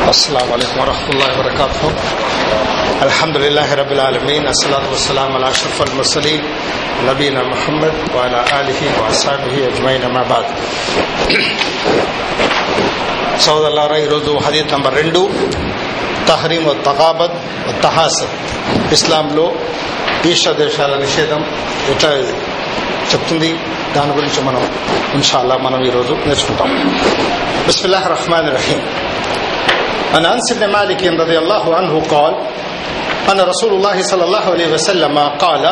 السلام عليكم ورحمة الله وبركاته الحمد لله رب العالمين الصلاة والسلام على أشرف المرسلين نبينا محمد وعلى آله وأصحابه أجمعين ما بعد సోదరులారా ఈరోజు హదీత్ నంబర్ రెండు తహరీం తగాబద్ తహాసద్ ఇస్లాంలో ఈష దేశాల నిషేధం ఎట్లా చెప్తుంది దాని గురించి మనం ఇన్షాల్లా మనం ఈరోజు నేర్చుకుంటాం బిస్మిల్లాహ్ రహమాన్ రహీం عن انس بن مالك رضي الله عنه قال ان رسول الله صلى الله عليه وسلم قال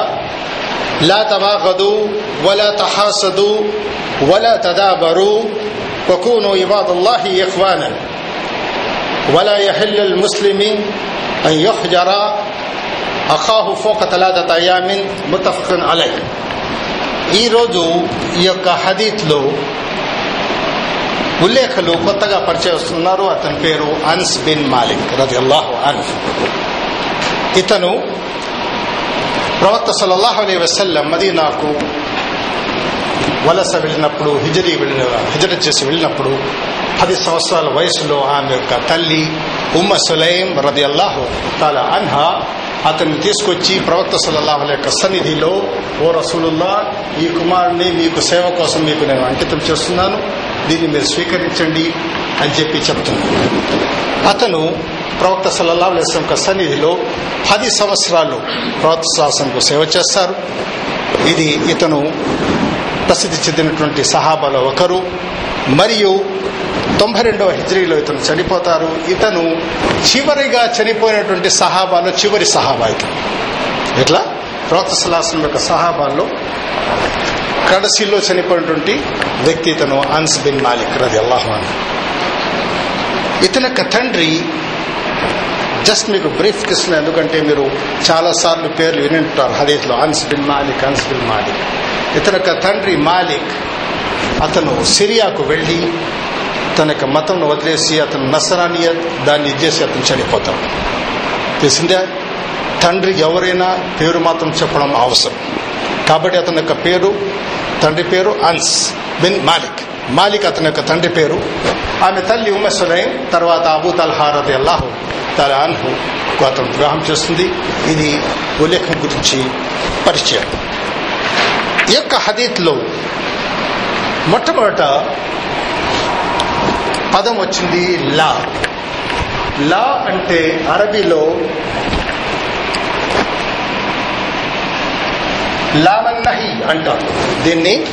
لا تباغضوا ولا تحاسدوا ولا تدابروا وكونوا عباد الله اخوانا ولا يحل المسلم ان يحجر اخاه فوق ثلاثه ايام متفق عليه ఈ రోజు ఈ యొక్క హదీత్లో ఉల్లేఖలు కొత్తగా పరిచయం వస్తున్నారు. అతని పేరు అన్స్ బిన్ మాలిక్ రది అన్స్ ఇతను ప్రవక్త సల్లల్లాహు అలీ వసల్లం మదీనాకు వలస వెళ్ళినప్పుడు హిజరీ వెళ్ళిన హిజర చేసి వెళ్ళినప్పుడు పది సంవత్సరాల వయసులో ఆమె యొక్క తల్లి ఉమ్మ సులైం రది అల్లాహు తాలా అన్హా అతన్ని తీసుకొచ్చి ప్రవక్త సల్లల్లాహు యొక్క సన్నిధిలో ఓ రసూలుల్లా ఈ కుమారుని మీకు సేవ కోసం మీకు నేను అంకితం చేస్తున్నాను. దీన్ని మీరు స్వీకరించండి అని చెప్పి చెప్తున్నాను అతను ప్రవక్త సల్లల్లా అలైస్లం యొక్క సన్నిధిలో పది సంవత్సరాలు ప్రవక్త శాసనకు సేవ చేస్తారు. ఇది ఇతను ప్రసిద్ధి చెందినటువంటి సహాబాలో ఒకరు. మరియు తొంభై రెండవ హిజ్రీలో ఇతను చనిపోతారు. ఇతను చివరిగా చనిపోయినటువంటి సహాబాలో చివరి సహాబా ఇతను. ఎట్లా? ప్రవక్త సలాసం యొక్క సహాబాల్లో కడసిలో చనిపోయినటువంటి వ్యక్తి ఇతను అన్స్ బిన్ మాలిక్ రది అల్లాహ్వాన్ ఇతని యొక్క తండ్రి జస్ట్ మీకు బ్రీఫ్ కిస్తున్నా ఎందుకంటే మీరు చాలా సార్లు పేర్లు వినింటారు హదీత్లో Anas bin Malik Anas bin Malik. ఇతని యొక్క తండ్రి మాలిక్ అతను సిరియాకు వెళ్ళి తన యొక్క మతంను వదిలేసి అతను నసరానియ దాన్ని ఇచ్చేసి అతను చనిపోతాడు. తెలిసిందే? తండ్రి ఎవరైనా పేరు మాత్రం చెప్పడం అవసరం. కాబట్టి అతని యొక్క పేరు తండ్రి పేరు అన్స్ బిన్ మాలిక్. మాలిక్ అతని యొక్క తండ్రి పేరు. ఆమె తల్లి ఉమ్మసులైం తర్వాత అబూ తల్హారది అల్లాహు తల అన్హు అతను వివాహం చేస్తుంది. ఇది ఉల్లేఖం గురించి పరిచయం. ఈ యొక్క హదీత్లో మొట్టమొదట పదం వచ్చింది లా. లా అంటే అరబీలో లామన్ నహి అంటారు. దీన్ని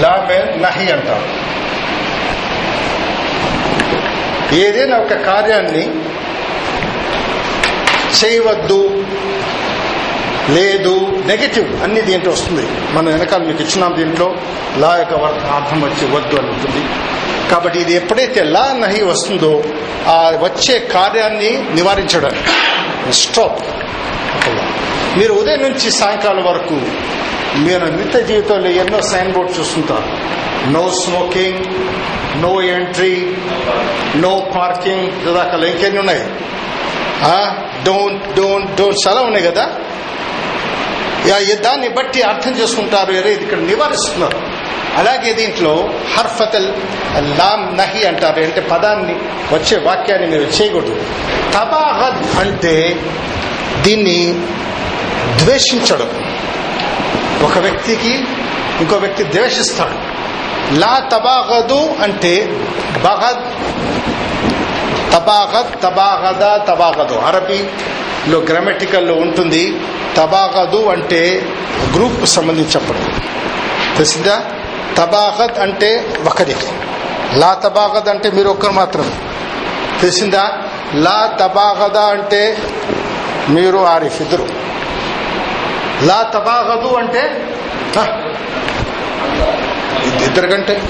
లామెన్ నహి అంటారు. ఏదైనా ఒక కార్యాన్ని చేయవద్దు లేదు నెగటివ్ అన్ని దీంట్లో వస్తుంది. మనం వెనకాల మీకు ఇచ్చినాం దీంట్లో లా యొక్క అర్థం వచ్చి వద్దు అని ఉంటుంది. కాబట్టి ఇది ఎప్పుడైతే లా నహి వస్తుందో ఆ వచ్చే కార్యాన్ని నివారించడం. స్టాప్ మీరు ఉదయం నుంచి సాయంకాలం వరకు మీరు నిత్య జీవితంలో ఎన్నో సైన్ బోర్డ్ చూస్తుంటారు. No smoking no entry no parking దాకా ఇంకెన్ని ఉన్నాయి? డోంట్ డోంట్ డోంట్ చాలా ఉన్నాయి కదా? దాన్ని బట్టి అర్థం చేసుకుంటారు ఇది ఇక్కడ నివారిస్తున్నారు. అలాగే దీంట్లో హర్ఫతల్ లామ్ నహి అంటారు. అంటే పదాన్ని వచ్చే వాక్యాన్ని మీరు చేయకూడదు. తబాహద్ అంటే దీన్ని ద్వేషించడం. ఒక వ్యక్తికి ఇంకో వ్యక్తి ద్వేషిస్తాడు. లా తబాగదు అంటే బగద్ తబాగద్ తబాగద తబాగదు. అరబీలో గ్రామటికల్లో ఉంటుంది తబాగదు అంటే గ్రూప్ సంబంధించి తెలిసిందా? తబాగద్ అంటే ఒకరికి. లా తబాగద్ అంటే మీరు ఒక్కరు మాత్రమే. తెలిసిందా? లా తబాగద అంటే మీరు ఆరిఫ్ ఇద్దరు. లా తబాగదు అంటే ఇద్దరు కంటే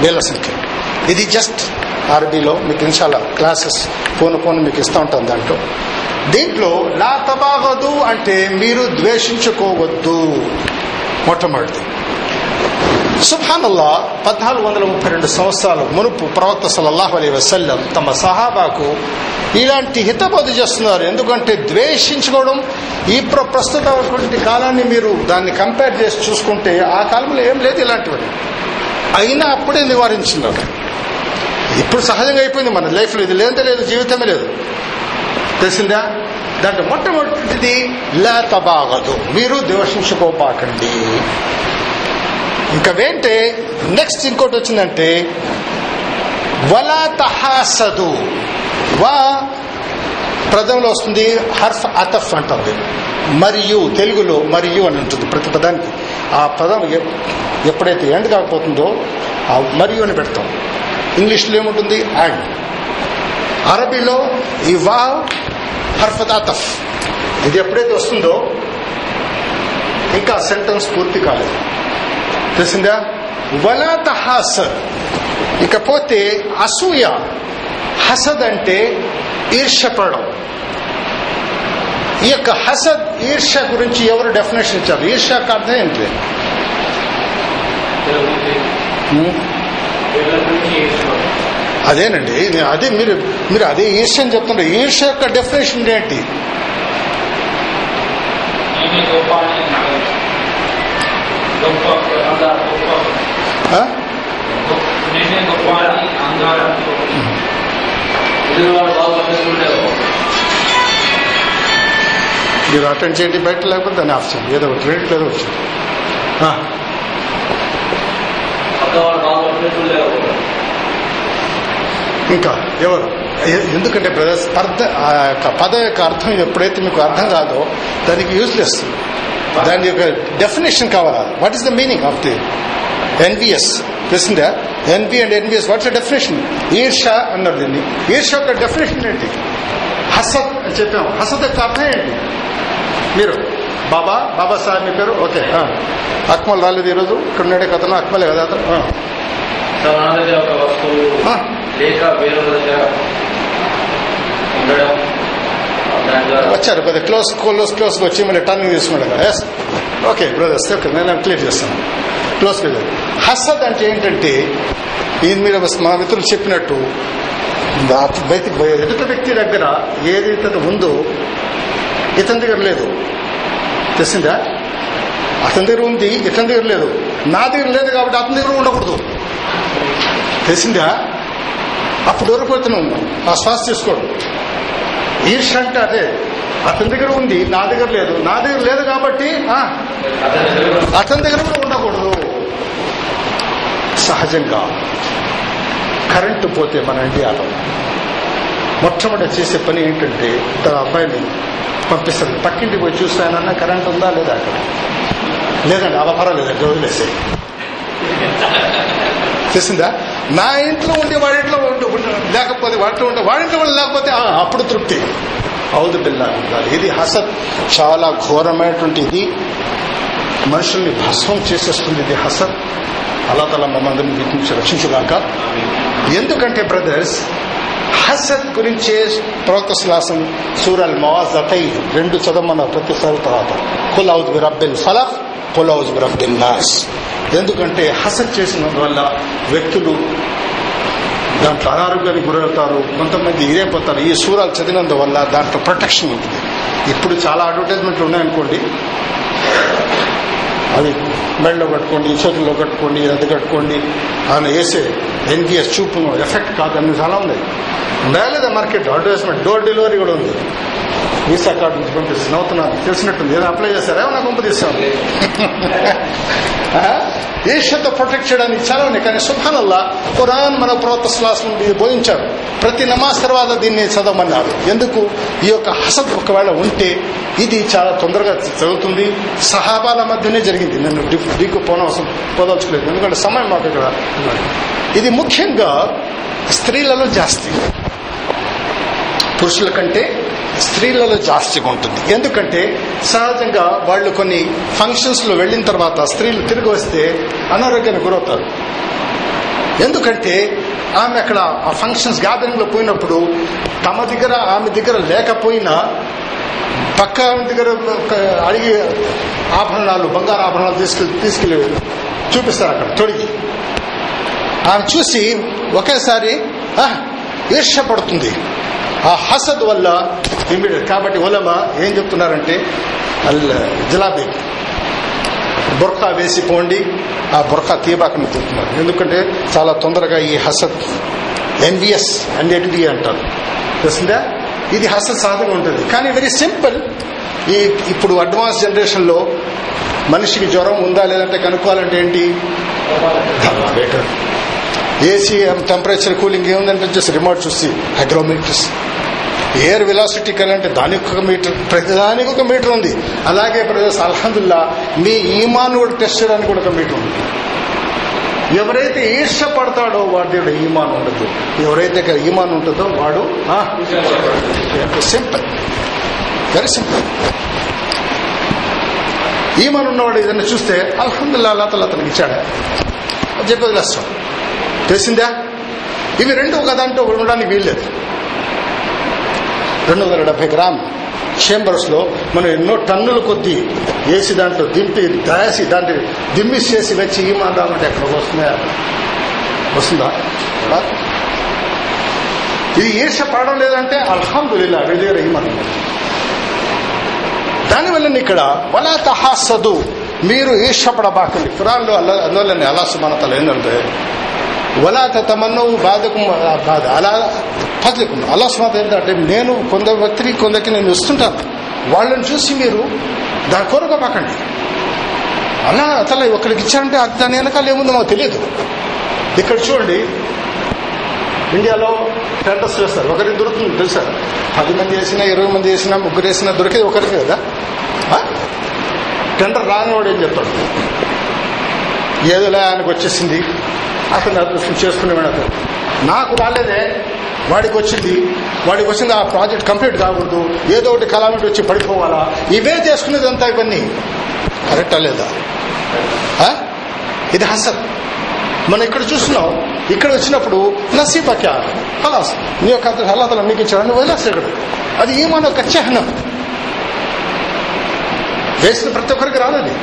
వేల సంఖ్య. ఇది జస్ట్ అరబీలో మీకు ఇన్షాల్లా క్లాసెస్ ఫోన్ ఫోన్ మీకు ఇస్తూ ఉంటాం దాంట్లో. దీంట్లో లా తబాగదు అంటే మీరు ద్వేషించుకోవద్దు. మొట్టమొదటిది. సుభానల్లా పద్నాలుగు వందల ముప్పై రెండు సంవత్సరాలు మునుపు ప్రవక్త సల్లల్లాహు అలీ వసల్లం తమ సహాబాకు ఇలాంటి హితబోధ చేస్తున్నారు. ఎందుకంటే ద్వేషించుకోవడం ఈ ప్రస్తుత కాలాన్ని మీరు దాన్ని కంపేర్ చేసి చూసుకుంటే ఆ కాలంలో ఏం లేదు ఇలాంటివి అయినా అప్పుడే నివారించినారు ఇప్పుడు సహజంగా అయిపోయింది మన లైఫ్లో. ఇది లేదంటే లేదు జీవితమే లేదు. తెలిసిందా? దాంట్లో మొట్టమొదటిది లేతబాగదు మీరు ద్వేషించుకోపాకండి ఇంకా వేంటే నెక్స్ట్ ఇంకోటి వచ్చిందంటే వలా తహాసదు వా ప్రథంలో వస్తుంది హర్ఫ్ అతఫ్ అంటుంది మరియు తెలుగులో మరియు అని ఉంటుంది ప్రతి పదానికి. ఆ పదం ఎప్పుడైతే ఎండ్ కాకపోతుందో ఆ మరియు అని పెడతాం. ఇంగ్లీష్లో ఏముంటుంది? అండ్ అరబీలో ఈ వా హర్ఫత్ అతఫ్. ఇది ఎప్పుడైతే వస్తుందో ఇంకా సెంటెన్స్ పూర్తి కాలేదు. తెలిసిందా? వలా తహాసద్ ఇకపోతే అసూయ. హసద్ అంటే ఈర్ష్యపడడం. ఈ యొక్క హసద్ ఈర్ష్య గురించి ఎవరు డెఫినేషన్ ఇచ్చారు? ఈర్ష్యకు అర్థం ఏంటి అదేనండి. అదే మీరు మీరు అదే ఈర్ష అని చెప్తుంటారు ఈర్ష్య యొక్క డెఫినేషన్ ఏంటి? గొప్ప మీరు అటెండ్ చేయండి బయట లేకపోతే దాన్ని ఆఫ్ చేయండి. ఏదో ఒకటి రేట్ ఏదో ఇంకా ఎవరు? ఎందుకంటే బ్రదర్స్ అర్థ ఆ యొక్క పద యొక్క అర్థం ఎప్పుడైతే మీకు అర్థం కాదో దానికి యూజ్లెస్ దాని యొక్క డెఫినేషన్ కావాలా? What is the meaning of the envies తెలిసిందా? Envy and envies what's definition ఈర్ష అన్నారు దీన్ని. ఈర్ష యొక్క డెఫినేషన్ ఏంటి? హసద్ అని చెప్పాం హసద్ యొక్క అర్థం ఏంటి? మీరు. బాబా బాబా సాహెబ్ మీ పేరు? ఓకే. అక్మల్ రాలేదు ఈరోజు. ఇక్కడ ఉన్నాడే కథను అక్మలే కదా అతను. లేక దగ్గర ఉండడం. వచ్చారు కొద్ది క్లోజ్ క్లోజ్ క్లోజ్ వచ్చి మళ్ళీ టర్నింగ్ తీసుకున్నాడు ఎస్ ఓకే బ్రదర్స్ ఓకే నేను క్లియర్ చేస్తాను. క్లోజ్ క్లియర్ హసద్ అంటే ఏంటంటే ఈయన మీద మా మిత్రులు చెప్పినట్టు దా- ఎదుటి వ్యక్తి దగ్గర ఏది ఇతను ఉందో ఇతని దగ్గర లేదు. తెలిసిందా? అతని దగ్గర ఉంది ఇతని దగ్గర లేదు. నా దగ్గర లేదు కాబట్టి అతని దగ్గర ఉండకూడదు. తెలిసిందా? అప్పుడు వరకు అతను ఆ శ్వాస తీసుకోడు. ఈర్ష అంటే అదే. అతని దగ్గర ఉంది నా దగ్గర లేదు. నా దగ్గర లేదు కాబట్టి అతని దగ్గర కూడా ఉండకూడదు. సహజంగా కరెంటు పోతే మన ఇండియాలో మొట్టమొదటి చేసే పని ఏంటంటే తన అబ్బాయిని పంపిస్తుంది పక్కింటికి పోయి చూస్తానన్నా కరెంట్ ఉందా లేదా అక్కడ? లేదండి అవ పర్వాలేదండి వదిలేసే తెలిసిందా? నా ఇంట్లో ఉండి వాడి ఇంట్లో ఉండి. లేకపోతే వాటిలో ఉంటే వాడింట్లో కూడా లేకపోతే అప్పుడు తృప్తి. అవుదు బిల్లా ఇది హసత్ చాలా ఘోరమైనటువంటి ఇది. మనుషుల్ని భస్మం చేసేస్తుంది ఇది హసత్ అలా తల మమ్మల్ని వీటి నుంచి రక్షించుగాక. ఎందుకంటే బ్రదర్స్ హసత్ గురించే ప్రవక్త శ్లాసం సూరల్ మవాజతై రెండు చదవమన్న ప్రతిసారి తర్వాత. కుల్ కులౌజ్ బిరబ్బిల్ ఫలఫ్ పొలౌజర్ ఆఫ్ ది నాస్ ఎందుకంటే హసద్ చేసిన వల్ల వ్యక్తులు దాంట్లో అనారోగ్యానికి గురవుతారు కొంతమంది ఇదైపోతారు ఈ సూరాలు చదివినందువల్ల దాంట్లో ప్రొటెక్షన్ ఉంటుంది. ఇప్పుడు చాలా అడ్వర్టైజ్మెంట్లు ఉన్నాయనుకోండి. అవి మెడలో కట్టుకోండి చేతుల్లో కట్టుకోండి అది కట్టుకోండి ఆయన వేసే ఎన్పిఎస్ చూపు ఎఫెక్ట్ కాదు అన్ని చాలా ఉన్నాయి ఉందా. లేదా మార్కెట్ అడ్వర్టైజ్మెంట్ డోర్ డెలివరీ కూడా ఉంది. వీసా కార్డు నుంచి పంపిస్తుంది అవుతున్నాను తెలిసినట్టుంది. ఏదో అప్లై చేశారా? ఏమన్నా పంపిస్తాం ఏషియాతో ప్రొటెక్ట్ చేయడానికి చాలా ఉన్నాయి. కానీ సుభానల్లా ఖురాన్ మన ప్రవక్త శ్లాసం బోధించాడు ప్రతి నమాజ్ తర్వాత దీన్ని చదవమన్నారు. ఎందుకు? ఈ యొక్క హసద్ ఒకవేళ ఉంటే ఇది చాలా తొందరగా చదువుతుంది. సహాబాల మధ్యనే జరిగింది. నేను డీకు పోనవసరం పోదలుచుకోలేదు. ఎందుకంటే సమయం మాకు ఇక్కడ ఇది ముఖ్యంగా స్త్రీలలో జాస్తి. పురుషుల కంటే స్త్రీలలో జాస్తిగా ఉంటుంది. ఎందుకంటే సహజంగా వాళ్ళు కొన్ని ఫంక్షన్స్లో వెళ్ళిన తర్వాత స్త్రీలు తిరిగి వస్తే అనారోగ్యానికి గురవుతారు. ఎందుకంటే ఆమె అక్కడ ఆ ఫంక్షన్స్ గ్యాదరింగ్లో పోయినప్పుడు తమ దగ్గర ఆమె దగ్గర లేకపోయినా పక్క ఆమె దగ్గర అడిగి ఆభరణాలు బంగారు ఆభరణాలు తీసుకెళ్ళి తీసుకెళ్ళి చూపిస్తారు అక్కడ తొడిగి. ఆమె చూసి ఒకేసారి "ఆ, ఈర్ష్యపడుతుంది ఆ హసద్ వల్ల ఇమీడియట్ కాబట్టి ఉలమా ఏం చెప్తున్నారంటే అల్ జిలాబీ. బుర్ఖా వేసి పోండి ఆ బుర్ఖా తీయబాకని చెప్తున్నారు. ఎందుకంటే చాలా తొందరగా ఈ హసత్ ఎన్విఎస్ ఎన్ఏటిడి అంటారు. తెలిసిందా? ఇది హసత్ సాధన ఉంటుంది. కానీ వెరీ సింపుల్ ఈ ఇప్పుడు అడ్వాన్స్ జనరేషన్లో మనిషికి జ్వరం ఉందా లేదంటే కనుక్కోవాలంటే ఏంటి? ఏసీ టెంపరేచర్ కూలింగ్ ఏముందంటే జస్ట్ రిమోట్ చూసి హైగ్రోమీటర్స్ ఎయిర్ వెలాసిటీ కరెంట్ దానికి ఒక మీటర్ ప్రతిదానికి ఒక మీటర్ ఉంది. అలాగే ప్రదేశ్ అల్హదుల్లా మీ ఈమాన్ కూడా టెస్ట్ చేయడానికి కూడా ఒక మీటర్ ఉంది. ఎవరైతే ఈర్షపడతాడో వాడి ఈమాన్ ఉండదు. ఎవరైతే ఈమాన్ ఉంటుందో వాడు సింపుల్ వెరీ సింపుల్. ఈమాన్ ఉన్నవాడు ఏదైనా చూస్తే అల్హందుల్లా అల్లా తల అతనికి ఇచ్చాడు. చెప్పేది కష్టం తెలిసిందా? ఇవి రెండు ఒక దాంట్లో ఉండడానికి వీల్లేదు. రెండు వందల డెబ్బై గ్రామ్ చేంబర్స్లో మనం ఎన్నో టన్నుల కొద్దీ వేసి దాంట్లో దింపి దాసి దాన్ని దిమ్మిస్ చేసి వచ్చి ఈ మాదామంటే ఎక్కడికి వస్తుందా? వస్తుందా ఇది ఈర్ష పడడం లేదంటే అల్హందుల్లా వీళ్ళ దగ్గర ఈమాన్ దానివల్ల ఇక్కడ వలా తహాసదు మీరు ఈర్షపడబాకండి ఖురాన్లో అల్లా అందువల్ల అలా సుమానతలు ఏంటంటే వలా తమన్నవు బాధకు బాధ అలా ఫద్లికం అల్లా అంటే ఏంటంటే నేను కొందరు వ్యక్తికి కొందరికి నేను ఇస్తుంటాను. వాళ్ళని చూసి మీరు దాని కోరుకోబాకండి అలా అతను ఒకరికి ఇచ్చారంటే అది దాని వెనకాల ఏముందో మాకు తెలియదు. ఇక్కడ చూడండి ఇండియాలో టెండర్స్ చేస్తారు ఒకరికి దొరుకుతుంది తెలుసా? పది మంది వేసినా ఇరవై మంది వేసినా ముగ్గురు వేసినా దొరికేది ఒకరికి కదా? టెండర్ రానివాడు ఏం చెప్తాడు? ఏదోలే ఆయనకు వచ్చేసింది. అతను అదృష్టం చేసుకునేవాడు అతను. నాకు రాలేదే. వాడికి వచ్చింది. వాడికి వచ్చింది ఆ ప్రాజెక్ట్ కంప్లీట్ కాకూడదు. ఏదో ఒకటి కలామిటీ వచ్చి పడిపోవాలా? ఇవే చేసుకునేదంతా ఇవన్నీ. కరెక్టా లేదా? ఆ? ఇది హసన్. మనం ఇక్కడ చూస్తున్నాం. ఇక్కడ వచ్చినప్పుడు నసీబక్య హలాస్ నీ యొక్క హలాతలు మీకు ఇచ్చాడని వదిలేస్తాడు ఇక్కడ అది ఏమన్నా ఒక చిహ్నం. వేసిన ప్రతి ఒక్కరికి రాలేదు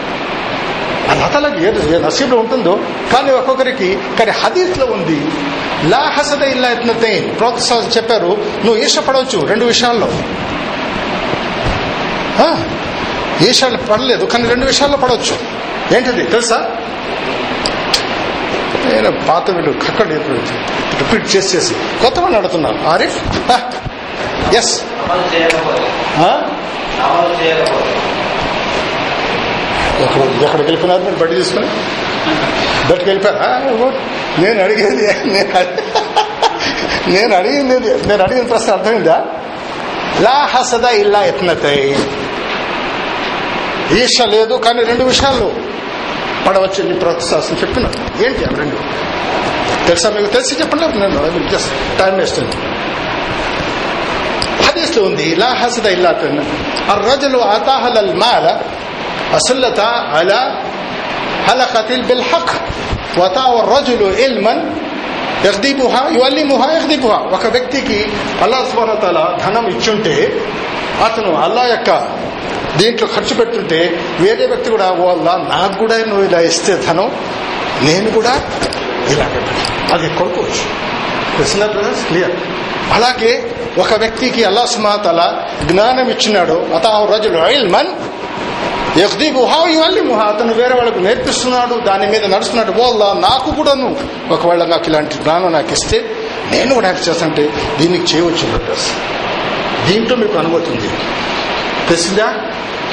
అల్లతలకు ఏది ఏ నసీబులో ఉంటుందో. కానీ ఒక్కొక్కరికి కానీ హదీస్లో ఉంది. లా హసద ఇల్లా ఎత్నతైన్ ప్రోత్సాహం చెప్పారు నువ్వు ఈషపడవచ్చు రెండు విషయాల్లో. ఆ, ఈషాలు పడలేదు కానీ రెండు విషయాల్లో పడవచ్చు. ఏంటిది తెలుసా? నేను పాత వీళ్ళు అక్కడ రిపీట్ చేసి చేసి. కొత్త వాళ్ళు అడుగుతున్నారు ఆరిఫ్? ఎస్ ఎక్కడికి వెళ్ళిపోయినారు మీరు బట్టి తీసుకుని? బయటకు వెళ్ళిపోయారు నేను అడిగేది నేను అడిగింది నేను అడిగిన ప్రశ్న అర్థమైందా? లా హసద ఇల్లా ఎత్నతై ఈష లేదు కానీ రెండు విషయాలు పడవచ్చు. నీ ప్రోత్సాహం చెప్పిన. ఏంటి రెండు? తెలుసా మీకు? తెలిసి చెప్పండి నేను జస్ట్ టైం వేస్ట్ అండి. హదీస్లో ఉంది లా హసద ఇల్లా ఆ రజలు అతాహల్ మాల أسلط على حلقة بالحق وطاع الرجل علما యగ్దీబుహా యువల్లిముహా యగ్దీబుహా ఒక వ్యక్తికి అల్లా సుబానతాల ధనం ఇచ్చుంటే అతను అల్లా యొక్క దీంట్లో ఖర్చు పెట్టుంటే వేరే వ్యక్తి కూడా ఓ అల్లా నాకు కూడా నువ్వు ఇలా ఇస్తే ధనం నేను కూడా ఇలా పెట్టాను అది కొనుక్కోవచ్చు తెలిసిందా బ్రదర్స్ క్లియర్ అలాగే ఒక వ్యక్తికి అల్లా సుమాతల జ్ఞానం ఇచ్చినాడు అతా రజులు ఇల్మన్ యహ్దీబుహా యువల్లిముహా అతను వేరే వాళ్ళకు నేర్పిస్తున్నాడు దాని మీద నడుస్తున్నాడు. వాళ్ళ నాకు కూడాను ఒకవేళ నాకు ఇలాంటి జ్ఞానం నాకు ఇస్తే నేను కూడా యాక్ట్ చేస్తానంటే దీనికి చేయవచ్చు బ్రదర్స్ దీంట్లో మీకు అనుమతి ఉంది. తెలిసిందా?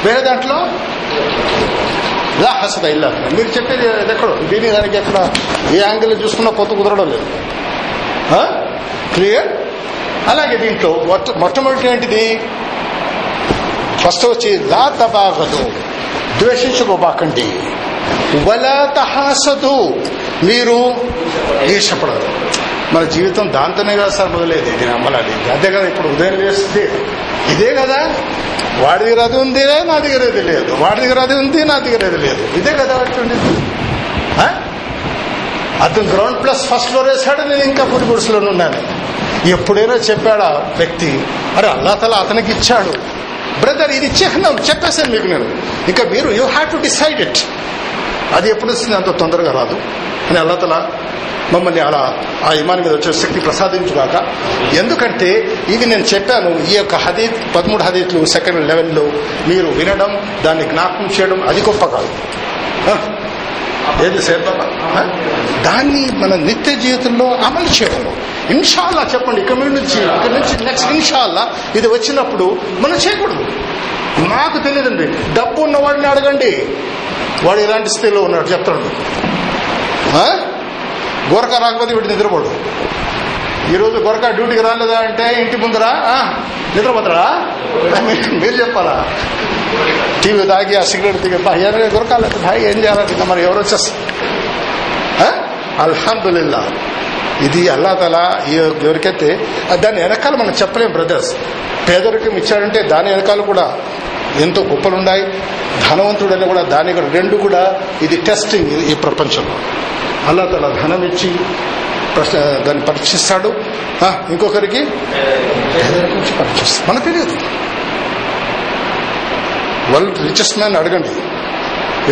వేరే దాంట్లో? లా హసద ఇలా మీరు చెప్పేది ఎక్కడో? దీని దానికి ఎక్కడ? ఏ యాంగిల్ చూసుకున్నా కొత్త కుదరడం లేదు. క్లియర్? అలాగే దీంట్లో మొట్టమొదటి ఏంటిది? ఫస్ట్ వచ్చి లా తబాగదు. ద్వేషించుకోబాకండి వలతహాసదు మీరు ఈర్షపడదు మన జీవితం దాంతోనే కదా సార్ మొదలేదు ఇది నమ్మలాలి అదే కదా ఇప్పుడు ఉదయం లేస్తుంది. ఇదే కదా వాడి దగ్గర అది ఉంది నా దగ్గర అది లేదు. వాడి దగ్గర అది ఉంది నా దగ్గర అది లేదు. ఇదే కదా అటువంటి అతను గ్రౌండ్ ప్లస్ ఫస్ట్ ఫ్లోర్ వేసాడు నేను ఇంకా పురి గుడిసెలోనే ఉన్నాను. ఎప్పుడైనా చెప్పాడా వ్యక్తి అరే అల్లా తల అతనికి ఇచ్చాడు. బ్రదర్ ఇది చిహ్నం చెప్పేసాను మీకు నేను. ఇంకా మీరు you have to decide it అది ఎప్పుడు వస్తుంది అంత తొందరగా రాదు. అని అల్లా తల మమ్మల్ని అలా ఆ ఇమాన్ మీద వచ్చే శక్తి ప్రసాదించుగాక. ఎందుకంటే ఇది నేను చెప్పాను ఈ యొక్క హదీత్ పదమూడు హదీత్లు సెకండ్ లెవెల్లో మీరు వినడం దాన్ని జ్ఞాపకం చేయడం అది గొప్ప కాదు. ఏది సేర్ దాన్ని మన నిత్య జీవితంలో అమలు చేయడం ఇన్షాల్లా చెప్పండి ఇక్కడ నుంచి ఇక్కడ నుంచి నెక్స్ట్ ఇన్షాల్లా ఇది వచ్చినప్పుడు మనం చేయకూడదు. నాకు తెలియదండి డబ్బు ఉన్న వాడిని అడగండి. వాడు ఇలాంటి స్థితిలో ఉన్నాడు చెప్తాడు. గోరక రాకపోతే వీడు నిద్రపోడు. ఈరోజు గొరక డ్యూటీకి రాలేదా అంటే ఇంటి ముందరా? నిద్రపోతారా మీరు- చెప్పాలా? టీవీ తాగి ఆ సిగరెట్ దిగి భయ గొరకాలేదు భాయ్ ఏం చేయాలంటే మరి ఎవరు వచ్చేస్తారు? అల్హదుల్లా ఇది అల్లాతల ఎవరికైతే దాని వెనకాల మనం చెప్పలేం బ్రదర్స్ పేదరికం ఇచ్చాడంటే దాని వెనకాల కూడా ఎంతో గొప్పలున్నాయి ధనవంతుడని కూడా దాని కూడా రెండు కూడా ఇది టెస్టింగ్ ఈ ప్రపంచంలో. అల్లా తల ధనం ఇచ్చి ప్రశ్న దాన్ని పరీక్షిస్తాడు. ఇంకొకరికి? పేదరికం ఇచ్చి పరీక్షిస్తాడు మనకు తెలియదు. వరల్డ్ రిచెస్ట్ మ్యాన్ అడగండి.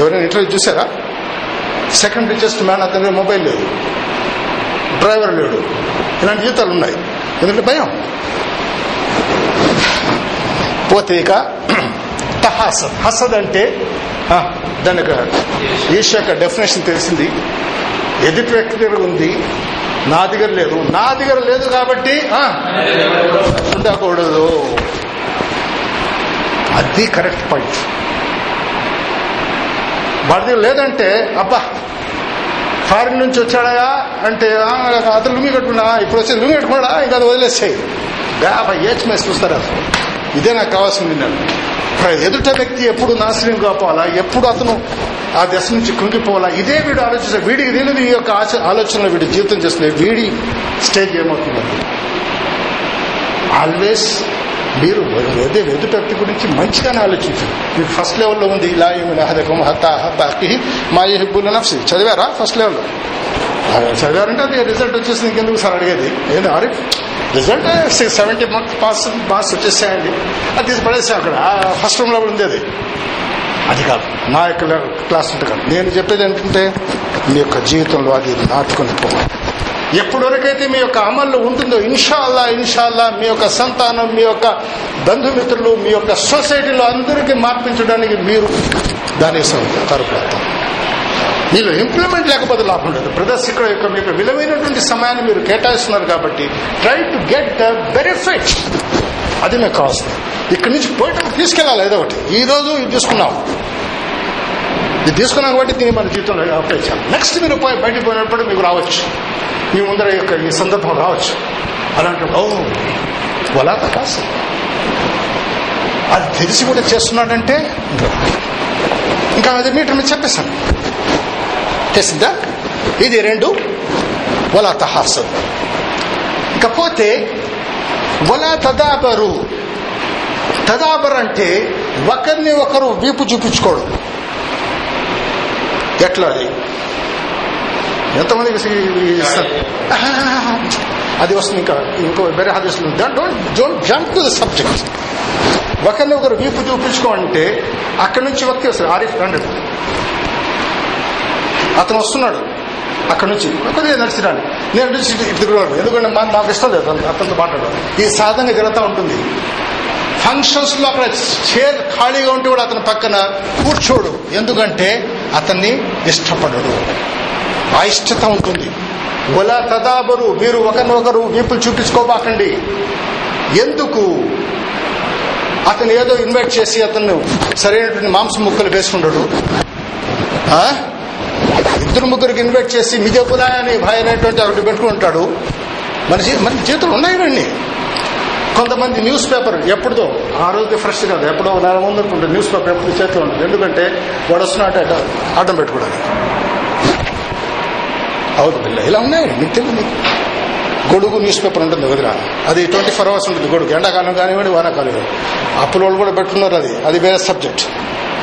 ఎవరైనా ఇంటర్వ్యూ చూసారా? సెకండ్ రిచెస్ట్ మ్యాన్ అతని మొబైల్ లేదు. డ్రైవర్ లేడు. ఇలాంటి జీతాలు ఉన్నాయి. ఎందుకంటే భయం. పోతే ఇక హసద్. హసద్ అంటే దానికి ఈశ్వ యొక్క డెఫినేషన్ తెలిసింది. ఎదుటి వ్యక్తి దగ్గర ఉంది. నా దగ్గర లేదు. నా దగ్గర లేదు కాబట్టి ఉండకూడదు. అది కరెక్ట్ పాయింట్. వాడి దగ్గర లేదంటే అబ్బా ఫారిన్ నుంచి వచ్చాడా? అంటే అతను లుంగి కట్టుకున్నా ఇప్పుడు వచ్చి లుంగి కట్టుకున్నాడా? ఇంకా అది వదిలేసాయి. యాభై ఏచ్ మేసి చూస్తారా? ఇదే నాకు కావాల్సింది నేను ఎదుట వ్యక్తి ఎప్పుడు నాశనం కాపోవాలా ఎప్పుడు అతను ఆ దశ నుంచి కుంగిపోవాలా? ఇదే వీడు ఆలోచిస్తాడు వీడికి దీనిది ఈ యొక్క ఆచ- ఆలోచనలో వీడి జీవితం చేస్తుంది వీడి స్టేజ్ ఏమవుతుంది ఆల్వేస్ మీరు ఎదే ఎదుటి గురించి మంచిగానే ఆలోచించండి. మీకు ఫస్ట్ లెవెల్లో ఉంది ఇలా ఏమి హదకం హత్త హత్తాకి మా ఏ హిబ్బుల్ నఫ్సి. చదివారా ఫస్ట్ లెవెల్లో చదివారంటే అది రిజల్ట్ వచ్చేసింది. ఇంకెందుకు సార్ అడిగేది? ఏంది అరే result seventy marks pass marks వచ్చేసాయండి. అది తీసి పడేసాం అక్కడ ఫస్ట్ రూమ్లో ఉంది అది. అది కాదు. నా యొక్క క్లాస్ ఉంటుంది కాదు. నేను చెప్పేది ఏంటంటే మీ యొక్క జీవితంలో అది నాటుకొని పోవాలి. ఎప్పటివరకైతే మీ యొక్క అమల్లో ఉంటుందో ఇన్షాల్లా ఇన్షాల్లా మీ యొక్క సంతానం మీ యొక్క బంధుమిత్రులు మీ యొక్క సొసైటీలో అందరికీ మార్పించడానికి మీరు దాని తరపుతారు మీలో ఇంప్లిమెంట్ లేకపోతే లాభం లేదు. బ్రదర్స్ ఇక్కడ యొక్క మీకు విలువైనటువంటి సమయాన్ని మీరు కేటాయిస్తున్నారు కాబట్టి try to get the benefit అది నాకు కావాల్సింది ఇక్కడి నుంచి పోయేటప్పుడు తీసుకెళ్ళాలి ఏదో ఒకటి. ఈ రోజు ఇది తీసుకున్నాం ఇది తీసుకున్నాం కాబట్టి దీన్ని మన జీవితంలో అప్లై చేయాలి నెక్స్ట్ మీరు పోయి పోయినప్పుడు మీకు రావచ్చు. మీ ముందర యొక్క ఈ సందర్భం రావచ్చు. అలాంటి ఓ వలా కాసు అది తెలిసి కూడా చేస్తున్నాడంటే ఇంకా అది మీటర్ మీద చెప్పేశాను. తెలిసిందా? ఇది రెండు వలా తహాసదు ఇకపోతే వలా తదాబరు. తదాబర్ అంటే ఒకరిని ఒకరు వీపు చూపించుకోవడం. ఎట్లా అది? ఎంతమందికి అది వస్తుంది ఇంకా. ఇంకో వేరే హాదీసులు. Don't don't jump to the subject ఒకరిని ఒకరు వీపు చూపించుకోమంటే అక్కడి నుంచి వ్యక్తి వస్తారు ఆరిఫ్ రండి. అతను వస్తున్నాడు అక్కడ నుంచి. కొద్దిగా నడిచిరాడు. నేను నుంచి ఇటు ఎందుకంటే మాకు ఇష్టం లేదు. అతను- అతనితో మాట్లాడడం. ఈ సాధంగా జరుగుతూ ఉంటుంది. ఫంక్షన్స్లో అక్కడ చైర్ ఖాళీగా ఉంటే కూడా అతని పక్కన కూర్చోడు. ఎందుకంటే అతన్ని ఇష్టపడడు. అయిష్టత ఉంటుంది. ఒలా తదాబరు మీరు ఒకరినొకరు వీపులు చూపించుకోబాకండి ఎందుకు? అతను ఏదో ఇన్వైట్ చేసి అతను సరైనటువంటి మాంసం ముక్కలు వేసుకుంటాడు. ఇద్దరు ముగ్గురికి ఇన్వైట్ చేసి మిజే పులాయని భయ అనేటువంటి ఒకటి పెట్టుకుంటాడు మన జీ- మన జీవితంలో ఉన్నాయి ఇవన్నీ. కొంతమంది న్యూస్ పేపర్ ఎప్పుడుదో ఆ రోజు ఫ్రెష్ కాదు. ఎప్పుడో నెల ముందు ఉంటుంది న్యూస్ పేపర్ ఎప్పుడు చేతిలో ఉంటుంది ఎందుకంటే వాడు వస్తున్నట్టు అడ్డ అడ్డం పెట్టుకోవడానికి. అవును బిల్ల ఇలా ఉన్నాయి. మీకు తెలియదు గొడుగు న్యూస్ పేపర్ ఉంటుంది వదిన. అది ట్వంటీ ఫోర్ అవర్స్ ఉంటుంది గొడుగు. ఎండాకాలం కానివ్వండి వానాకాలం. కానివ్వండి అప్పుల కూడా పెట్టుకున్నారు అది. అది వేరే సబ్జెక్ట్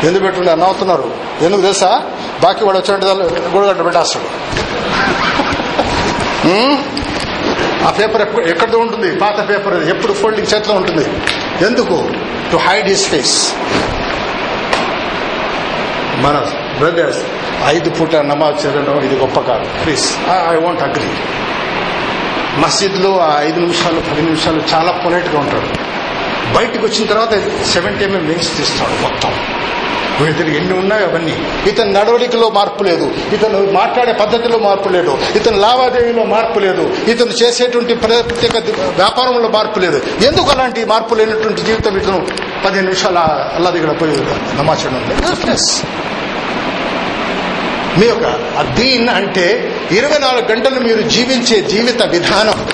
ఎందుకు పెట్టుకుంటే నవ్వుతున్నారు. ఎందుకు తెలుసా? బాకీ వాడు వచ్చినట్టు గొడుగు అడ్డ పెట్టేస్తాడు. ఆ పేపర్ ఎక్కడ ఎక్కడితో ఉంటుంది పాత పేపర్ ఎప్పుడు ఫోల్డింగ్ చేతిలో ఉంటుంది. ఎందుకు? టు హైడ్ హిస్ ఫేస్ మన బ్రదర్స్ ఐదు పూట నమాజ్ చదవడం ఇది గొప్ప కాదు. ప్లీజ్ ఐ వాంట్ అగ్రీ మసీద్లో ఆ ఐదు నిమిషాలు పది నిమిషాలు చాలా పొలైట్గా ఉంటాడు బయటకు వచ్చిన తర్వాత సెవెంటీ ఎంఎం వింగ్స్ తీస్తాడు మొత్తం. ఇతను ఎన్ని ఉన్నాయో అవన్నీ? ఇతని నడవడికలో మార్పు లేదు. ఇతను మాట్లాడే పద్ధతిలో మార్పు లేదు. ఇతని లావాదేవీలో మార్పు లేదు. ఇతను చేసేటువంటి ప్రత్యేక వ్యాపారంలో మార్పు లేదు. ఎందుకు అలాంటి మార్పు లేనటువంటి జీవితం ఇతను పదిహేను నిమిషాలు అల్లా దగ్గర పోయి నమాచడం మీ యొక్క ఆ దీన్ అంటే ఇరవై నాలుగు గంటలు మీరు జీవించే జీవిత విధానం.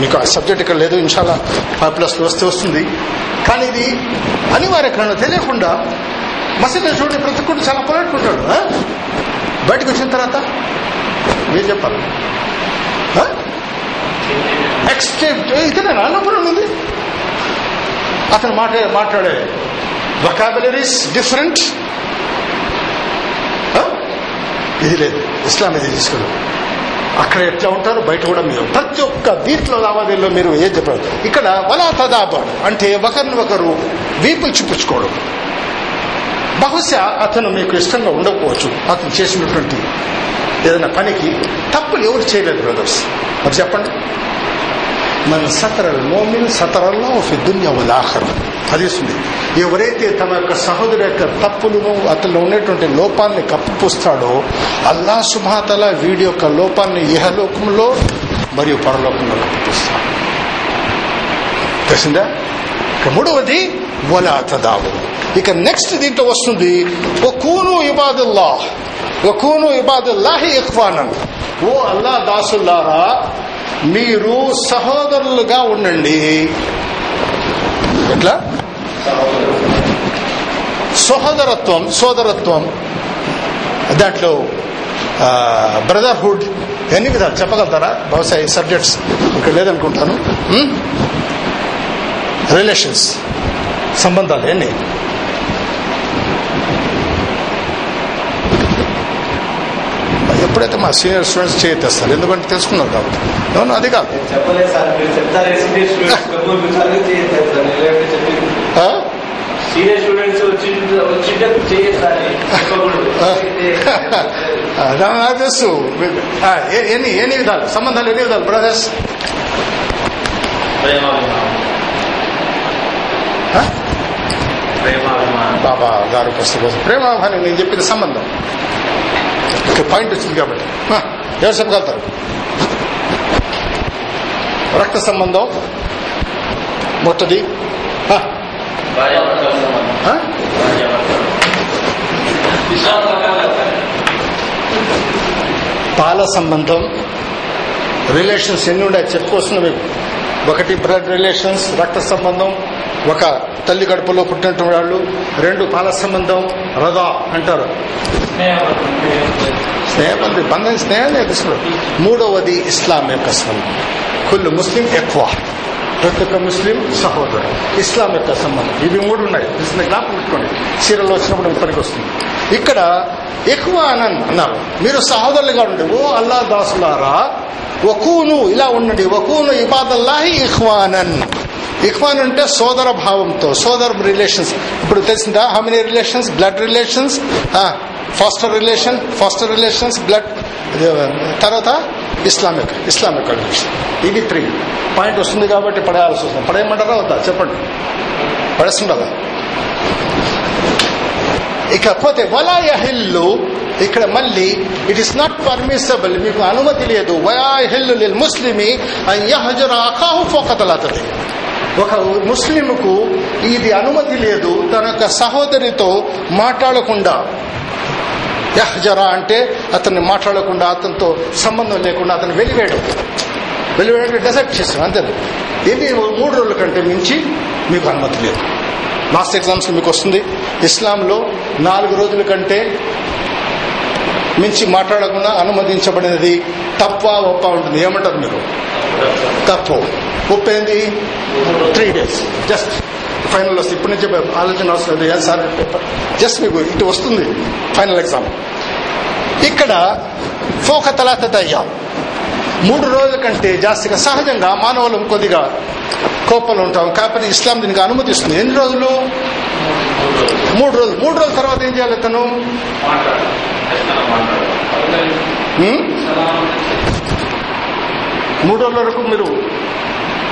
మీకు ఆ సబ్జెక్ట్ ఇక్కడ లేదు ఇన్షాల్లా. ఫైవ్ ప్లస్ వస్తే వస్తుంది. కానీ ఇది అనివార్య కారణం. తెలియకుండా మసీదులో చూడండి ప్రతి చాలా పొలాడుకుంటాడు ఆ? బయటకు వచ్చిన తర్వాత ఏం చెప్పాలి? ఎక్స్టెంట్ ఇతనే లోపల ఉంది. అతను మాట మాట్లాడే వొకాబులరీస్ డిఫరెంట్ ఇది లేదు. ఇస్లాం ఇది తీసుకోలేదు అక్కడ ఎట్లా ఉంటారు? బయట కూడా మీరు ప్రతి ఒక్క దీంట్లో లావాదేవీలో మీరు ఏం చెప్పారు ఇక్కడ వలా తదాబాడు అంటే ఒకరిని ఒకరు వీపులు చూపించుకోవడం బహుశా అతను మీకు ఇష్టంగా ఉండకపోవచ్చు. అతను చేసినటువంటి ఏదైనా పనికి తప్పులు ఎవరు చేయలేదు బ్రదర్స్ మరి చెప్పండి. మన సతరల్ మోమిన్ సతరల్లో ఫి దున్యా వల్ ఆఖరం. ఎవరైతే తమ యొక్క సహోదరు యొక్క తప్పులను అతనిలో ఉండేటువంటి లోపాన్ని కప్పిపుస్తాడో అల్లా సుభాతల వీడి యొక్క లోపాన్ని ఇహలోకంలో మరియు పరలోకంలో కప్పిపుస్తాడు. తెలిసిందా? మూడవది వలా తదావు. ఇక నెక్స్ట్ దీంట్లో వస్తుంది ఒకూను ఇబాదుల్లా ఒకూను ఇబాదుల్లాహి ఇఖ్వానన్. ఓ అల్లా దాసుల్లారా మీరు సహోదరులుగా ఉండండి. ఎట్లా? సహోదరత్వం సోదరత్వం. దాంట్లో బ్రదర్హుడ్ ఎన్ని విధాలు? చెప్పగలుగుతారా? బహుశా ఈ సబ్జెక్ట్స్ ఇక్కడ లేదనుకుంటాను. రిలేషన్స్ సంబంధాలు ఎన్ని? ఎప్పుడైతే మా సీనియర్ స్టూడెంట్స్ చేయతేస్తారు. ఎందుకంటే తెలుసుకున్నారు కాబట్టి. అవును అది కాదు. నాకు తెలుసు. ఎన్ని ఎన్ని విధాలు? సంబంధాలు ఎన్ని విధాలు బ్రదర్స్ బాబా గారు పుస్తకం. ప్రేమాభాని నేను చెప్పిన సంబంధం. ఇక్కడ పాయింట్ వచ్చింది కాబట్టి. ఎవరు చెప్పగలుగుతారు రక్త సంబంధం మొట్టది. పాల సంబంధం రిలేషన్స్ ఎన్ని ఉన్నాయి చెప్పుకొస్తున్నా మీకు ఒకటి బ్లడ్ రిలేషన్స్ రక్త సంబంధం ఒక తల్లి గడపలో పుట్టినటువంటి వాళ్ళు రెండు పాల సంబంధం రథా అంటారు. స్నేహం బంధం స్నేహం లేదు మూడవది ఇస్లాం యొక్క సంబంధం. కుళ్ళు ముస్లిం ఎక్కువ. ప్రతి ఒక్క ముస్లిం సహోదరు. ఇస్లాం యొక్క సంబంధం. ఇవి మూడు ఉన్నాయి. ఇది జ్ఞాపకం పెట్టుకోండి. చీరలో వచ్చినప్పుడు పనికి వస్తుంది. ఇక్కడ ఎక్కువ అని అన్నారు. మీరు సహోదరులుగా ఉండే ఓ అల్లా దాసులారా వకూను ఇలా ఉండండి. వకూను ఇబాదల్లాహి ఇఖ్వానన్. ఇఖ్వాన్ అంటే సోదర భావంతో సోదర రిలేషన్స్ ఇప్పుడు తెలిసిందా? How many relations blood relations foster relation foster relations blood తర్వాత ఇస్లామిక్ ఇస్లామిక్ రిలేషన్ ఇది త్రీ పాయింట్ వస్తుంది కాబట్టి పడేయాల్సి వస్తుంది. పడేయమంటారా వద్దా? చెప్పండి. పడేస్తుండదా? ఇకపోతే వలాయహిల్లు ఇక్కడ మళ్ళీ ఇట్ ఇస్ నాట్ పర్మిసబుల్ మీకు అనుమతి లేదు. వయాహిల్లు లిల్ ముస్లిమి అఖాహు ఫోకతలతది ఒక ముస్లింకు ఇది అనుమతి లేదు తన యొక్క సహోదరితో మాట్లాడకుండా. యహజరా అంటే అతన్ని మాట్లాడకుండా అతనితో సంబంధం లేకుండా అతను వెలివేయడం. వెలివేయడం డెసెక్ట్ చేస్తాం అంతే. ఇది మూడు రోజుల కంటే మించి మీకు అనుమతి లేదు. లాస్ట్ ఎగ్జామ్స్ మీకు వస్తుంది. ఇస్లాంలో నాలుగు రోజుల కంటే మించి మాట్లాడకుండా అనుమతించబడినది తప్ప ఒప్ప ఉంటుంది. ఏమంటారు మీరు? తప్పు. ఉప్పు ఏంది త్రీ డేస్ జస్ట్ ఫైనల్ వస్తుంది. ఇప్పటి నుంచి ఆలోచన అవసరం లేదు. ఏం సార్? జస్ట్ మీకు ఇటు వస్తుంది. ఫైనల్ ఎగ్జామ్ ఇక్కడ ఫోక తలాత అయ్యా మూడు రోజుల కంటే జాస్తిగా సహజంగా మానవులు కొద్దిగా కోపంలో ఉంటాం. కాబట్టి ఇస్లాం దీనికి అనుమతిస్తుంది. ఎన్ని రోజులు? మూడు రోజులు. మూడు రోజుల తర్వాత ఏం చేయాలి తను హ్మ్? మూడు రోజుల వరకు మీరు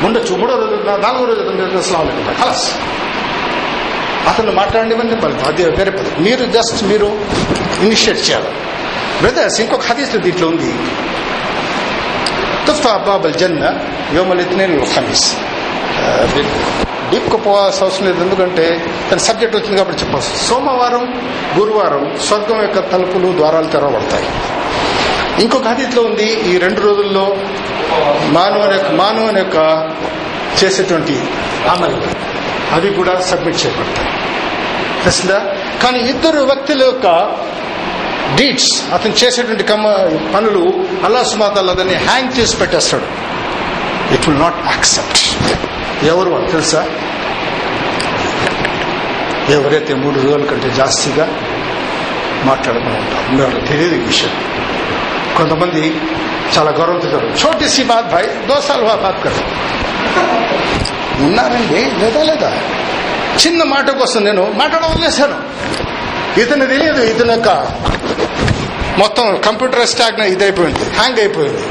ఉండొచ్చు మూడో రోజు నాలుగో రోజు అస్సలం కలాస్ అతను మాట్లాడినవన్నీ పలుకు అది వేరే పదం. మీరు జస్ట్ మీరు ఇనిషియేట్ చేయాలి. బ్రదర్స్ ఇంకొక హదీస్ దీంట్లో ఉంది. తుఫ్తా బాబల్ జన్న యోమల్ ఇత్నేన్ ఖమీస్. డీప్కి పోవాల్సిన అవసరం లేదు. ఎందుకంటే తన సబ్జెక్ట్ వచ్చింది కాబట్టి చెప్పాల్సి సోమవారం గురువారం స్వర్గం యొక్క తలుపులు ద్వారాలు తెరవబడతాయి. ఇంకొక హదీత్లో ఉంది ఈ రెండు రోజుల్లో మానవుని యొక్క మానవుని యొక్క చేసేటువంటి అమలు. అవి కూడా సబ్మిట్ చేయబడతాయి. తెలిసిందా కానీ ఇద్దరు వ్యక్తుల యొక్క డీడ్స్ అతను చేసేటువంటి కమ్మ పనులు అల్లా సుమాతాల్ దాన్ని హ్యాంగ్ చేసి పెట్టేస్తాడు. ఇట్ విల్ నాట్ యాక్సెప్ట్ ఎవరు తెలుసా? ఎవరైతే మూడు రోజుల కంటే జాస్తిగా మాట్లాడుకుని ఉంటారు తెలియదు విషయం. కొంతమంది చాలా గౌరవంతో చెప్తారు చోటి సి బాత్ భాయ్ వా బాత్ కర్ ఉన్నారండి? లేదా లేదా? చిన్న మాట కోసం నేను మాట్లాడడం వదిలేశాను. ఇతను తెలియదు ఇతని యొక్క మొత్తం కంప్యూటర్ స్టాక్ ఇదైపోయింది హ్యాంగ్ అయిపోయింది?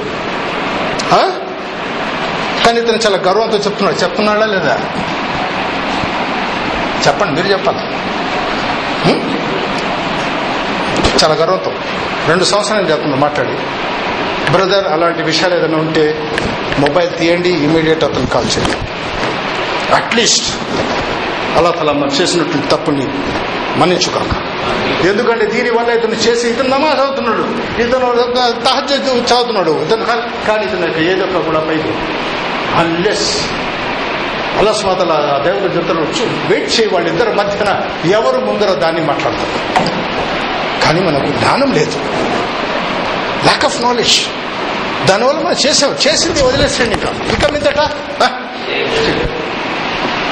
కానీ ఇతను చాలా గర్వంతో చెప్తున్నాడు. చెప్తున్నాడా లేదా? చెప్పండి మీరు చెప్పాలి? చాలా గర్వంతో. రెండు సంవత్సరాలు చెప్తున్నాను మాట్లాడి. బ్రదర్ అలాంటి విషయాలు ఏదైనా ఉంటే మొబైల్ తీయండి ఇమీడియట్ అతను కాల్ చేయండి. అట్లీస్ట్ అలా తల మనం చేసినటువంటి తప్పుని మన్నించుకోక. ఎందుకంటే దీనివల్ల ఇతను చేసి ఇతను నమాజ్ అవుతున్నాడు ఇతను తహజ చదువుతున్నాడు. ఇతను కానీ ఇతను యొక్క ఏదో ఒక కూడా పైకి అన్లెస్ అలస్మాతల దేవుడు జంతువులు వచ్చి వెయిట్ చేయి వాళ్ళిద్దరి మధ్యన ఎవరు ముందర దాన్ని మాట్లాడతారు? కానీ మనకు జ్ఞానం లేదు. ల్యాక్ ఆఫ్ నాలెడ్జ్ దానివల్ల మనం చేసాం. చేసింది వదిలేసండి ఇంకా. ఇక మీదట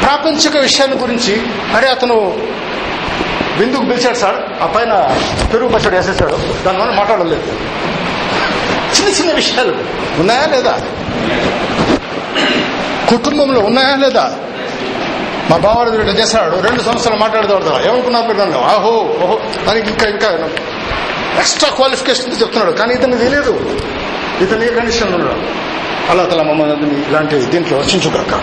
ప్రాపంచిక విషయాల గురించి అరే అతను బిందుకు పిలిచాడు సార్. ఆ పైన పెరుగు పచ్చడి వేసేసాడు. దానివల్ల మాట్లాడలేదు. చిన్న చిన్న విషయాలు. ఉన్నాయా లేదా? కుటుంబంలో ఉన్నాయా లేదా? మా బావాడు వీడు చేశాడు. రెండు సంవత్సరాలు మాట్లాడదాడు ఏమనుకున్నా నన్ను? ఆహో ఓహో. అని ఇంకా ఇంకా ఎక్స్ట్రా క్వాలిఫికేషన్ చెప్తున్నాడు. కానీ ఇతను తెలియదు. ఇతను ఏ కండిషన్లో ఉన్నాడు? అల్లా తల మమ్మల్ని ఇలాంటి దీంట్లో రక్షించుగాక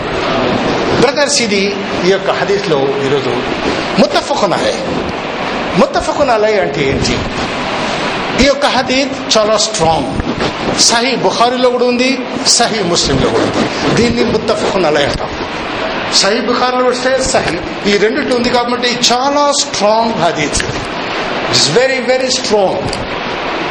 బ్రదర్స్ ఇది ఈ యొక్క హదీస్లో ఈరోజు ముత్తఫకున్ అలై ముత్తఫకున్ అలై అంటే ఏంటి? ఈ యొక్క హదీత్ చాలా స్ట్రాంగ్. సహీ బుఖారీలో కూడా ఉంది సహీ ముస్లింలో కూడా ఉంది. దీన్ని ముత్తఫకున్ అలై అంటాం. సహీ బుఖారీలో వస్తే సహీ. ఈ రెండిటి ఉంది కాబట్టి చాలా స్ట్రాంగ్ హదీత్ ఇట్స్ వెరీ వెరీ స్ట్రాంగ్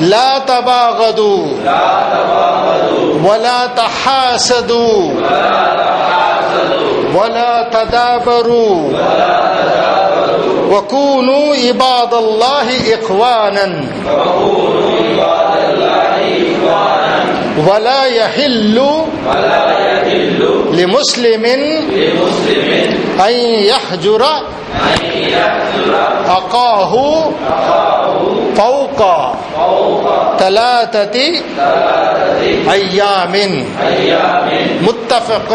لا تباغضوا. ولا تحاسدوا. ولا تدابروا. وكونوا عباد الله إخوانا. ولا يحل لمسلم أن يحجر أخاه فوق ثلاثة أيام متفق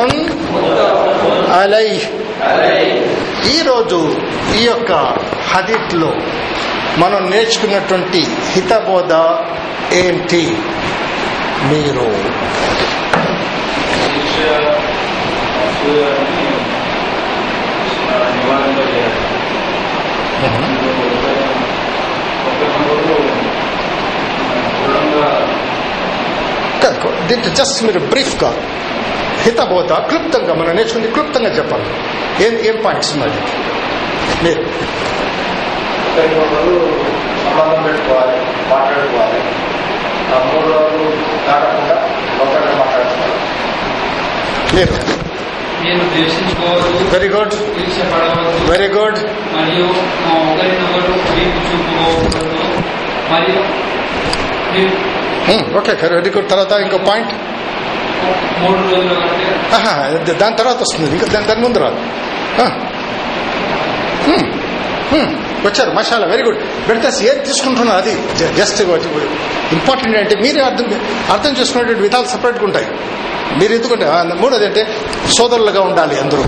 عليه ఈరోజు ఈ యొక్క హదీత్లో మనం నేర్చుకున్నటువంటి హితబోధ ఏంటి మీరు దీంట్లో జస్ట్ మీరు బ్రీఫ్గా హితబోధ క్లుప్తంగా మనం నేర్చుకుంది క్లుప్తంగా చెప్పాలి. ఏం ఏం పాయింట్స్ ఉన్నాయి మీరు. సంబంధం పెట్టుకోవాలి మాట్లాడుకోవాలి. మూడు రోజులు దాటకుండా ఒకరిని మాట్లాడుకోవాలి. మీరు. నేను ద్వేషించుకోవద్దు వెరీ గుడ్ ఈర్ష్యపడవద్దు వెరీ గుడ్ మరియు ఒకరినొకరు చూపుకోవద్దు. మరియు మీరు ఓకే వెరీ గుడ్ తర్వాత ఇంకో పాయింట్ దాని తర్వాత వస్తుంది ఇంకా దాని దాని ముందు రాదు వచ్చారు మసాలా వెరీ గుడ్ పెడితే ఏది తీసుకుంటున్నారు అది జస్ట్ ఇంపార్టెంట్ అంటే మీరే అర్థం అర్థం చేసుకునేటువంటి విధాలు సపరేట్గా ఉంటాయి మీరు ఎందుకంటే మూడోది అంటే సోదరులుగా ఉండాలి అందరూ.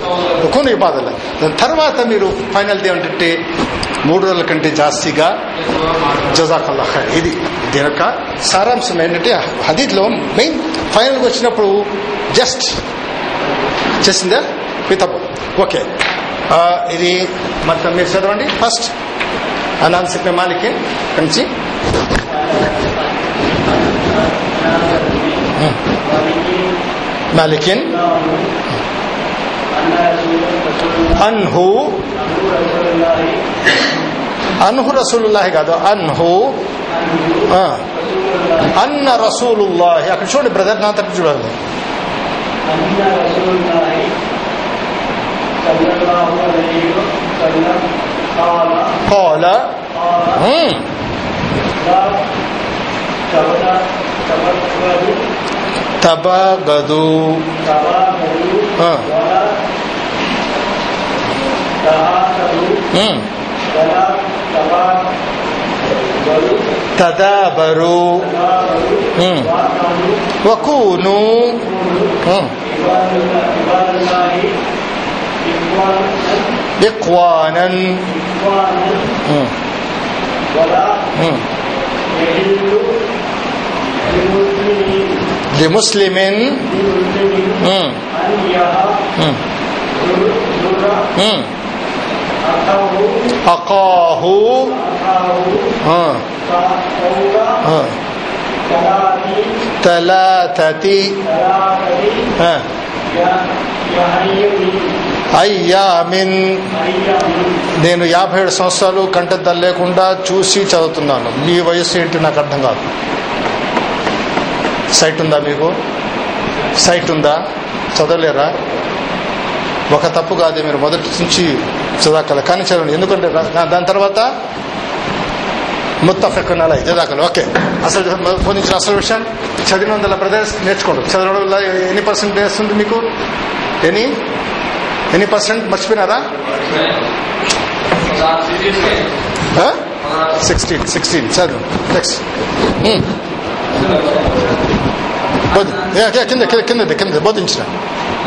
కొన్ని బాధలు దాని తర్వాత మీరు ఫైనల్ ఏమిటంటే మూడు రోజుల కంటే జాస్తిగా జజాకల్లా ఖైర్. ఇది దీని యొక్క సారాంశం ఏంటంటే హదీద్లో మెయిన్ ఫైనల్గా వచ్చినప్పుడు జస్ట్ చేసిందా? పితపు ఓకే. ఇది మొత్తం మీరు చదవండి. ఫస్ట్ అనాన్ సిప్నే మాలికి నుంచి మాలికిన్ అన్హు అన్హు రసూలుల్లాహి కాదు అన్హు ఆ, అన్న రసూలుల్లాహి అక్కడ చూడండి బ్రదర్ నా తరపు చూడాలి أن رسول الله صلى الله عليه وسلم قال తబగదు تبادلوا آه. ولا تهاتدوا మ్మ్. ولا تبادلوا తదాబరు تبادلوا మ్మ్. وأنوا వకూను మ్మ్. عباد الله عباد الله إخوانا ఇక్వానన్ إخوانا మ్మ్. ولا మ్మ్. يحل لمسلم లిముస్లిమిన్ అకాహు తలాతతి అయ్యామిన్ నేను యాభై ఏడు సంవత్సరాలు కంటెద్దలు లేకుండా చూసి చదువుతున్నాను. మీ వయసు ఏంటి నాకు అర్థం కాదు. సైట్ ఉందా మీకు? సైట్ ఉందా? చదవలేరా? ఒక తప్పు కాదు మీరు మొదటి నుంచి చదవగల కానీ చదవండి. ఎందుకంటే రా- దాని తర్వాత ముత్తఫెక్కన్ అలా చదవగల ఓకే. అసలు పొందించిన అసలు విషయం? చదివిన వందల బ్రదర్స్ నేర్చుకోండి. చదవడం వల్ల ఎన్ని పర్సెంట్ వేస్తుంది మీకు? ఎనీ? ఎన్ని పర్సెంట్? మర్చిపోయినారా? సిక్స్టీన్. సిక్స్టీన్. చదువు. నెక్స్ట్. కింద కింద కింద కింద బోధించిన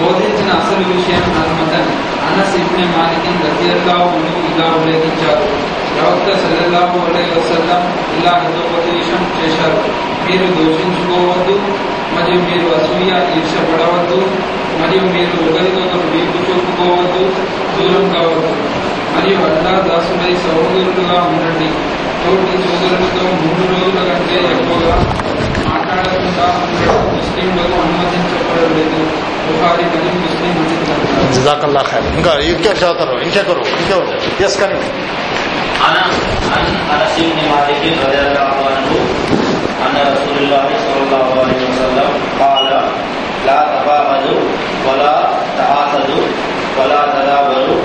బోధించిన అసలు విషయం హనుమతన్ అనస్ ఇబ్నే మాలికిన్ రజియల్లాహు ఇలా ఉల్లేఖించారు. ప్రవక్త సల్లల్లాహు అలైహి వసల్లం ఇలా హితోపదేశం చేశారు. మీరు దూషించుకోవద్దు మరియు మీరు అసూయ ఈర్షపడవద్దు మరియు మీరు ఒకరికొకరు వీపు చూపుకోవద్దు దూరం కావద్దు. మరియు అల్లా దాసులై సహోదరులుగా ఉండండి. తోటి సోదరులతో మూడు రోజుల కంటే ఎక్కువగా జజాకల్లా ఖైర్ ఇంకా ఇంకెవరు చదువుతారు ఇంకెవరు ఇంకెవరు ఎస్ కానీ عن عن انس بن مالك رضي الله عنه ان رسول الله صلى الله عليه وسلم قال لا تباغضوا ولا تعاقدوا ولا تدابروا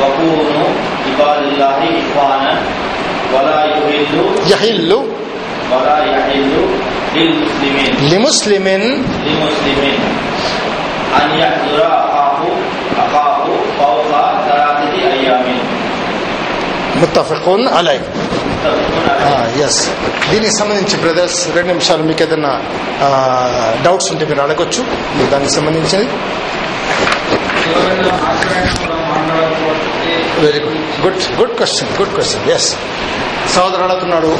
وكونوا عباد الله اخوانا ولا يحلوا యహిల్లు ولا يحلوا للمسلمين లిముస్లిమిన్ للمسلمين ان يحضر اخاه اخاه فوق ثلاثه ايام ముత్తఫికున్ అలై متفق عليه ఎస్ దీనికి సంబంధించి బ్రదర్స్ రెండు నిమిషాలు మీకు ఏదైనా డౌట్స్ ఉంటే మీరు అడగొచ్చు మీకు దానికి సంబంధించింది very good good good question good question yes సోదరు అడుగుతున్నాడు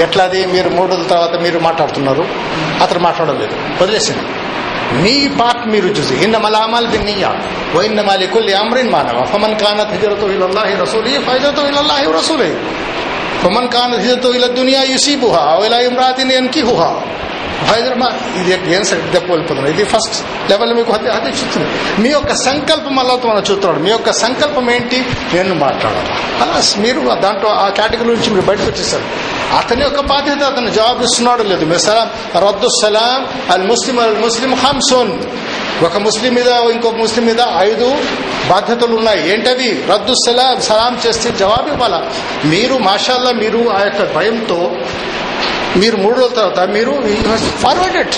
ఎట్లాది మీరు మూడు రోజుల తర్వాత మీరు మాట్లాడుతున్నారు? అతను మాట్లాడలేదు. వదిలేసింది. మీ పార్ట్ మీరు చూసి ఇన్న మలామాల్ బిన్నీయా వైన్న మాలికుల్ అమ్రిన్ మానవ ఫమన్ కానత్ హిజరతు ఇలల్లాహి రసూలి ఫైజతు ఇలల్లాహి రసూలి ఫమన్ కానత్ హిజరతో ఇల దునియా యుసీబుహా ఇలా ఇమ్రాతిని ఎన్కి హుహా మా ఇది ఏం దెబ్బలిపోతుంది ఇది ఫస్ట్ లెవెల్ మీకు హత్య హత్య చూస్తుంది మీ యొక్క సంకల్పం అలా మనం చూస్తున్నాడు మీ యొక్క సంకల్పం ఏంటి? నేను మాట్లాడాలి. అలా మీరు దాంట్లో ఆ కేటగిరీ నుంచి మీరు బయటకు వచ్చేసారు. అతని యొక్క బాధ్యత అతను జవాబు ఇస్తున్నాడు లేదు. మిసలాం రద్దు సలాం అల్ ముస్లిం అల్ ముస్లిం హంసోన్ ఒక ముస్లిం మీద ఇంకొక ముస్లిం మీద ఐదు బాధ్యతలు ఉన్నాయి. ఏంటవి? రద్దు సలాం సలాం చేస్తే జవాబు ఇవ్వాలా? మీరు మాషాల్లా మీరు ఆ యొక్క భయంతో మీరు మూడు రోజుల తర్వాత మీరు ఫార్వర్డెడ్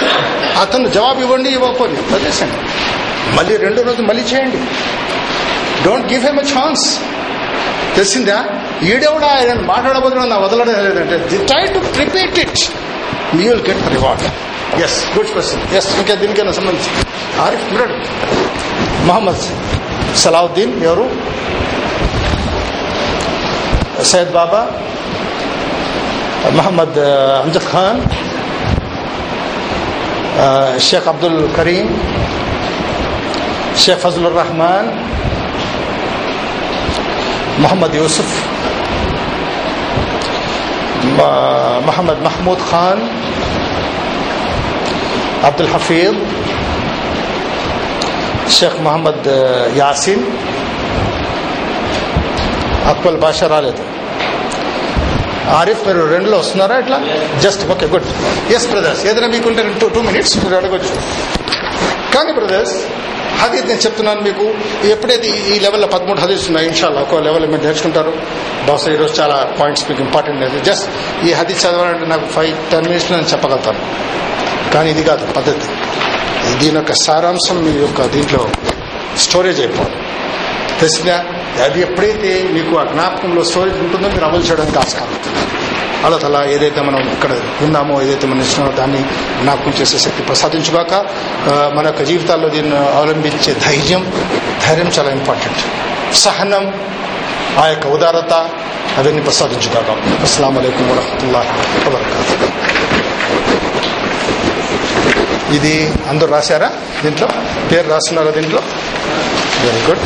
అతను జవాబు ఇవ్వండి ఇవ్వకపోయి వదిలేసండి మళ్ళీ రెండో రోజు మళ్ళీ చేయండి. Don't give him a chance తెలిసిందా? ఈడెవడా ఆయన మాట్లాడబోతున్నా నా వదలడం లేదంటే. Try to repeat it you will get reward yes good question yes ఇంకా దీనికైనా సంబంధించి. ఆరిఫ్ మిరడు మహమ్మద్ సలావుద్దీన్ ఎవరు? సయ్యద్ బాబా. محمد آه، امجد خان آه، الشيخ عبد الكريم الشيخ فضل الرحمن محمد يوسف آه، محمد محمود خان عبد الحفيظ الشيخ محمد ياسين أكبر باشا رالته ఆరిఫ్ మీరు రెండులో వస్తున్నారా ఇట్లా? Just okay good yes brothers ఏదైనా మీకుంటే టూ టూ మినిట్స్ మీరు అడగొచ్చు. కానీ బ్రదర్స్ హదీత్ నేను చెప్తున్నాను మీకు ఎప్పుడైతే ఈ- లెవెల్లో పదమూడు హదీస్ ఉన్నాయి ఇన్షాల్లా ఒక లెవెల్ మీరు నేర్చుకుంటారు. బహుశా ఈరోజు చాలా పాయింట్స్ మీకు ఇంపార్టెంట్ అనేది. జస్ట్ ఈ హదీస్ చదవాలంటే నాకు ఫైవ్ టెన్ మినిట్స్ నేను చెప్పగలుగుతాను. కానీ ఇది కాదు పద్ధతి. దీని యొక్క సారాంశం మీ యొక్క దీంట్లో స్టోరేజ్ అయిపోవాలి. తెలిసిందా అది ఎప్పుడైతే మీకు ఆ జ్ఞాపకంలో స్టోరేజ్ ఉంటుందో మీరు అమలు చేయడానికి ఆస్కారం అలా తలా ఏదైతే మనం ఇక్కడ విన్నామో ఏదైతే మనం ఇచ్చినామో దాన్ని జ్ఞాపకం చేసే శక్తి ప్రసాదించుగాక మన యొక్క జీవితాల్లో దీన్ని అవలంబించే ధైర్యం ధైర్యం చాలా ఇంపార్టెంట్ సహనం ఆ యొక్క ఉదారత అవన్నీ ప్రసాదించుగాక. అస్సలం అయికం వరహతుల్లా ఇది అందరూ రాశారా దీంట్లో? పేరు రాస్తున్నారా దీంట్లో? వెరీ గుడ్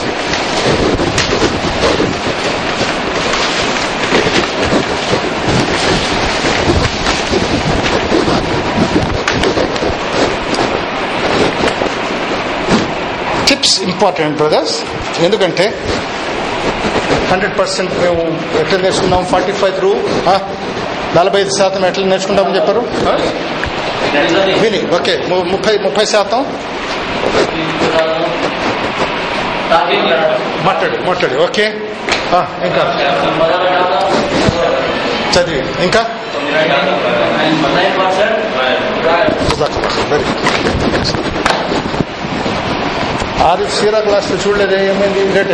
ఇంపార్టెంట్ బ్రదర్స్ ఎందుకంటే హండ్రెడ్ పర్సెంట్ మేము ఎట్లా నేర్చుకున్నాం ఫార్టీ ఫైవ్ త్రూ నలభై ఐదు శాతం ఎట్లా నేర్చుకుంటామని చెప్పారు? విని ఓకే. ము- ముప్పై ముప్పై శాతం. మాట్లాడు మాట్లాడు. ఓకే. ఇంకా? చదివి. ఇంకా? వెరీ ఆరిఫ్ సీరా క్లాస్ చూడలేదే ఏమైంది? లేట్